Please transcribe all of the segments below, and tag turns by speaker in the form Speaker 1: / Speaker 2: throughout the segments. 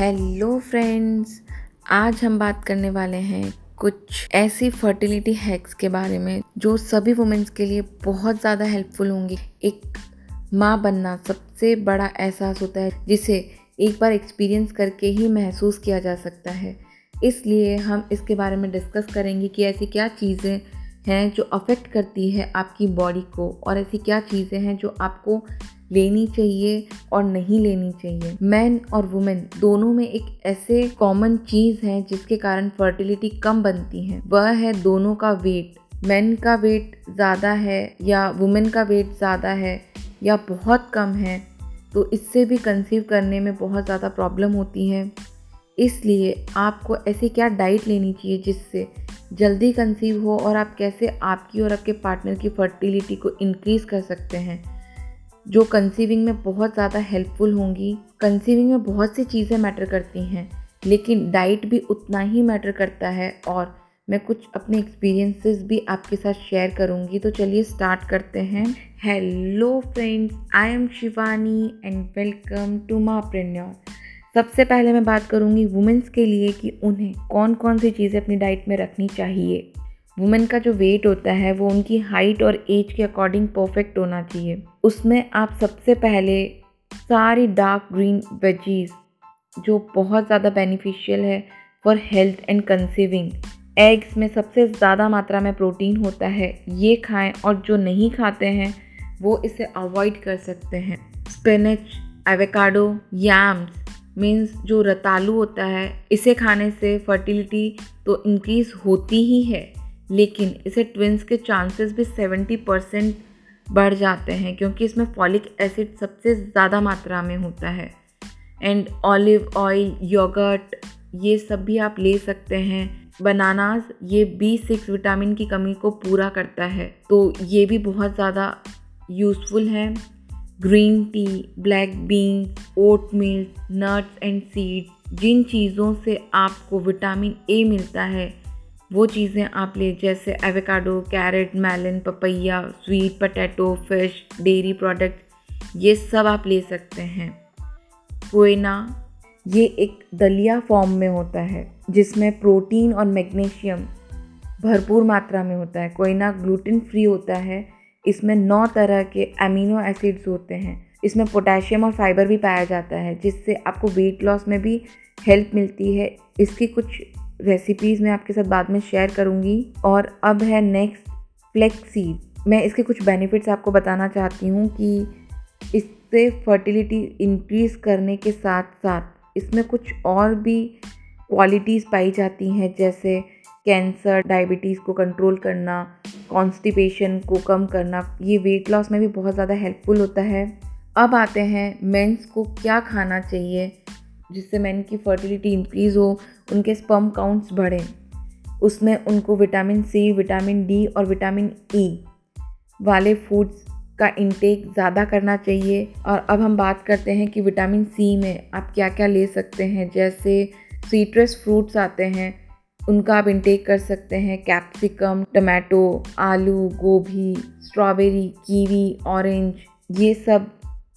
Speaker 1: Hello friends आज हम बात करने वाले हैं कुछ ऐसी फर्टिलिटी हैक्स के बारे में जो सभी वुमेंस के लिए बहुत ज़्यादा हेल्पफुल होंगी। एक माँ बनना सबसे बड़ा एहसास होता है, जिसे एक बार एक्सपीरियंस करके ही महसूस किया जा सकता है। इसलिए हम इसके बारे में डिस्कस करेंगे कि ऐसी क्या चीज़ें हैं जो अफेक्ट करती है आपकी बॉडी को और ऐसी क्या चीज़ें हैं जो आपको लेनी चाहिए और नहीं लेनी चाहिए। मैन और वुमेन दोनों में एक ऐसे कॉमन चीज़ है जिसके कारण फर्टिलिटी कम बनती है। वह है दोनों का वेट मैन का वेट ज़्यादा है या वुमेन का वेट ज़्यादा है या बहुत कम है तो इससे भी कंसीव करने में बहुत ज़्यादा प्रॉब्लम होती है। इसलिए आपको ऐसी क्या डाइट लेनी चाहिए जिससे जल्दी कंसीव हो और आप कैसे आपकी और आपके पार्टनर की फर्टिलिटी को इनक्रीज़ कर सकते हैं? जो कंसीविंग में बहुत ज़्यादा हेल्पफुल होंगी कंसीविंग में बहुत सी चीज़ें मैटर करती हैं, लेकिन डाइट भी उतना ही मैटर करता है और मैं कुछ अपने एक्सपीरियंसेस भी आपके साथ शेयर करूँगी। तो चलिए स्टार्ट करते हैं। Hello friends I am Shivani and welcome to mompreneur सबसे पहले मैं बात करूँगी वुमेंस के लिए कि उन्हें कौन कौन सी चीज़ें अपनी डाइट में रखनी चाहिए। वुमेन का जो वेट होता है, वो उनकी हाइट और एज के अकॉर्डिंग परफेक्ट होना चाहिए। उसमें आप सबसे पहले सारी डार्क ग्रीन वेजीज, जो बहुत ज़्यादा बेनिफिशियल है for health and conceiving eggs में सबसे ज़्यादा मात्रा में प्रोटीन होता है, ये खाएँ और जो नहीं खाते हैं, वो इसे अवॉइड कर सकते हैं। स्पिनच एवेकाडो याम्स मीन्स जो रतालू होता है, इसे खाने से फर्टिलिटी तो इंक्रीज़ होती ही है। लेकिन इसे ट्विंस के चांसेस भी सेवेंटी परसेंट बढ़ जाते हैं क्योंकि इसमें फॉलिक एसिड सबसे ज़्यादा मात्रा में होता है। एंड ऑलिव ऑयल योगर्ट ये सब भी आप ले सकते हैं। बनानास ये बी सिक्स विटामिन की कमी को पूरा करता है। तो ये भी बहुत ज़्यादा यूज़फुल है। Green tea black beans oat milk nuts and seeds जिन चीज़ों से आपको विटामिन ए मिलता है वो चीज़ें आप ले, जैसे avocado carrot melon papaya sweet potato fish dairy product ये सब आप ले सकते हैं। कोयना ये एक दलिया फॉर्म में होता है, जिसमें प्रोटीन और मैग्नीशियम भरपूर मात्रा में होता है। कोयना ग्लूटेन फ्री होता है। इसमें नौ तरह के अमीनो एसिड्स होते हैं। इसमें पोटेशियम और फाइबर भी पाया जाता है, जिससे आपको वेट लॉस में भी हेल्प मिलती है। इसकी कुछ रेसिपीज़ मैं आपके साथ बाद में शेयर करूँगी। और अब है नेक्स्ट फ्लेक्सीड मैं इसके कुछ बेनिफिट्स आपको बताना चाहती हूँ कि इससे फर्टिलिटी इंक्रीज़ करने के साथ साथ इसमें कुछ और भी क्वालिटीज़ पाई जाती हैं, जैसे कैंसर डायबिटीज़ को कंट्रोल करना कॉन्स्टिपेशन को कम करना। ये वेट लॉस में भी बहुत ज़्यादा हेल्पफुल होता है। अब आते हैं मेंस को क्या खाना चाहिए? जिससे मैन की फर्टिलिटी इंक्रीज़ हो, उनके स्पर्म काउंट्स बढ़ें। उसमें उनको विटामिन सी विटामिन डी और विटामिन ई e वाले फूड्स का इंटेक ज़्यादा करना चाहिए। और अब हम बात करते हैं कि विटामिन सी में आप क्या क्या ले सकते हैं। जैसे सीट्रस फ्रूट्स आते हैं, उनका आप इंटेक कर सकते हैं। कैप्सिकम टमाटो आलू, गोभी स्ट्रॉबेरी कीवी ऑरेंज ये सब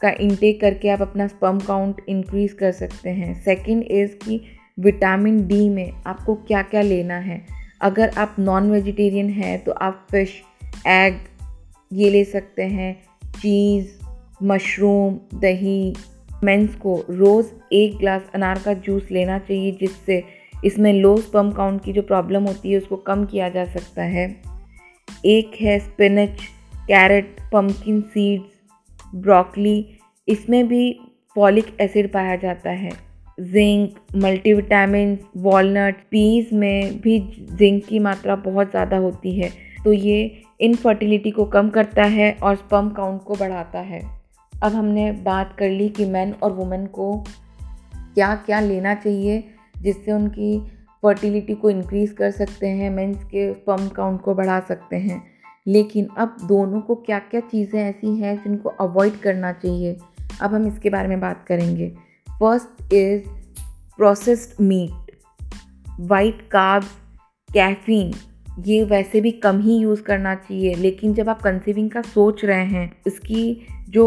Speaker 1: का इंटेक करके आप अपना स्पम काउंट इंक्रीज़ कर सकते हैं। सेकंड इज़ कि विटामिन डी में आपको क्या क्या लेना है। अगर आप नॉन वेजिटेरियन हैं तो आप फ़िश एग ये ले सकते हैं। चीज़ मशरूम दही मेंस को रोज़ एक ग्लास अनार का जूस लेना चाहिए, जिससे इसमें लो स्पम काउंट की जो प्रॉब्लम होती है, उसको कम किया जा सकता है। एक है spinach carrot pumpkin seeds broccoli इसमें भी फॉलिक एसिड पाया जाता है। जिंक मल्टीविटामिन वॉलनट पीज में भी जिंक की मात्रा बहुत ज़्यादा होती है। तो ये इनफर्टिलिटी को कम करता है और स्पम काउंट को बढ़ाता है। अब हमने बात कर ली कि मैन और वुमेन को क्या क्या लेना चाहिए, जिससे उनकी फर्टिलिटी को इंक्रीज़ कर सकते हैं मेंस के स्पम काउंट को बढ़ा सकते हैं। लेकिन अब दोनों को क्या क्या चीज़ें ऐसी हैं जिनको अवॉइड करना चाहिए? अब हम इसके बारे में बात करेंगे। First is processed meat white carbs caffeine ये वैसे भी कम ही यूज़ करना चाहिए, लेकिन जब आप कंसीविंग का सोच रहे हैं, इसकी जो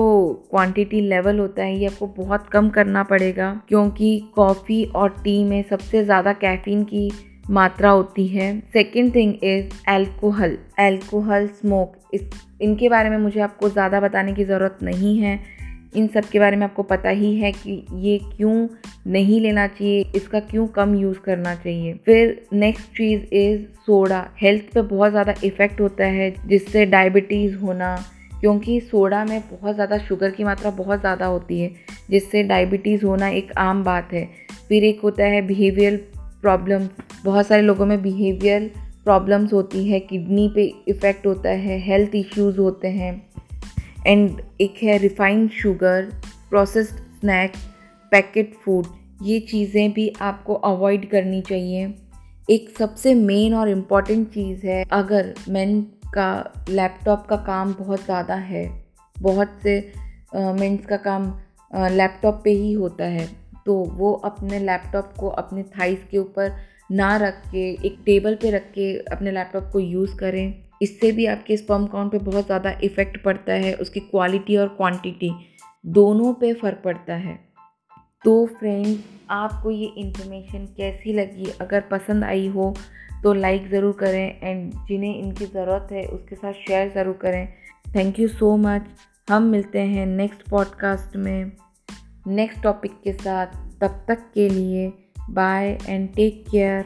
Speaker 1: क्वांटिटी लेवल होता है, ये आपको बहुत कम करना पड़ेगा, क्योंकि कॉफ़ी और टी में सबसे ज़्यादा कैफीन की मात्रा होती है। Second thing is alcohol alcohol smoke इस, इनके बारे में मुझे आपको ज़्यादा बताने की ज़रूरत नहीं है। इन सब के बारे में आपको पता ही है कि ये क्यों नहीं लेना चाहिए, इसका क्यों कम यूज़ करना चाहिए। फिर नेक्स्ट चीज़ इज़ सोडा हेल्थ पे बहुत ज़्यादा इफ़ेक्ट होता है, जिससे डायबिटीज़ होना, क्योंकि सोडा में बहुत ज़्यादा शुगर की मात्रा बहुत ज़्यादा होती है, जिससे डायबिटीज़ होना एक आम बात है। फिर एक होता है बिहेवियर प्रॉब्लम बहुत सारे लोगों में बिहेवियर प्रॉब्लम्स होती है किडनी पे इफ़ेक्ट होता है हेल्थ इश्यूज़ होते हैं। एंड एक है refined sugar processed snack packet food ये चीज़ें भी आपको अवॉइड करनी चाहिए। एक सबसे मेन और इंपॉर्टेंट चीज़ है, अगर मैन का लैपटॉप का काम बहुत ज़्यादा है, बहुत से मेंस का काम लैपटॉप पे ही होता है तो वो अपने लैपटॉप को अपने थाइस के ऊपर ना रख के, एक टेबल पे रख के अपने लैपटॉप को यूज़ करें। इससे भी आपके स्पर्म काउंट पे बहुत ज़्यादा इफ़ेक्ट पड़ता है, उसकी क्वालिटी और क्वांटिटी दोनों पे फ़र्क पड़ता है। तो फ्रेंड्स आपको ये इन्फॉर्मेशन कैसी लगी? अगर पसंद आई हो तो लाइक ज़रूर करें एंड जिन्हें इनकी ज़रूरत है, उसके साथ शेयर ज़रूर करें। थैंक यू सो मच हम मिलते हैं नेक्स्ट पॉडकास्ट में नेक्स्ट टॉपिक के साथ। तब तक के लिए बाय एंड टेक केयर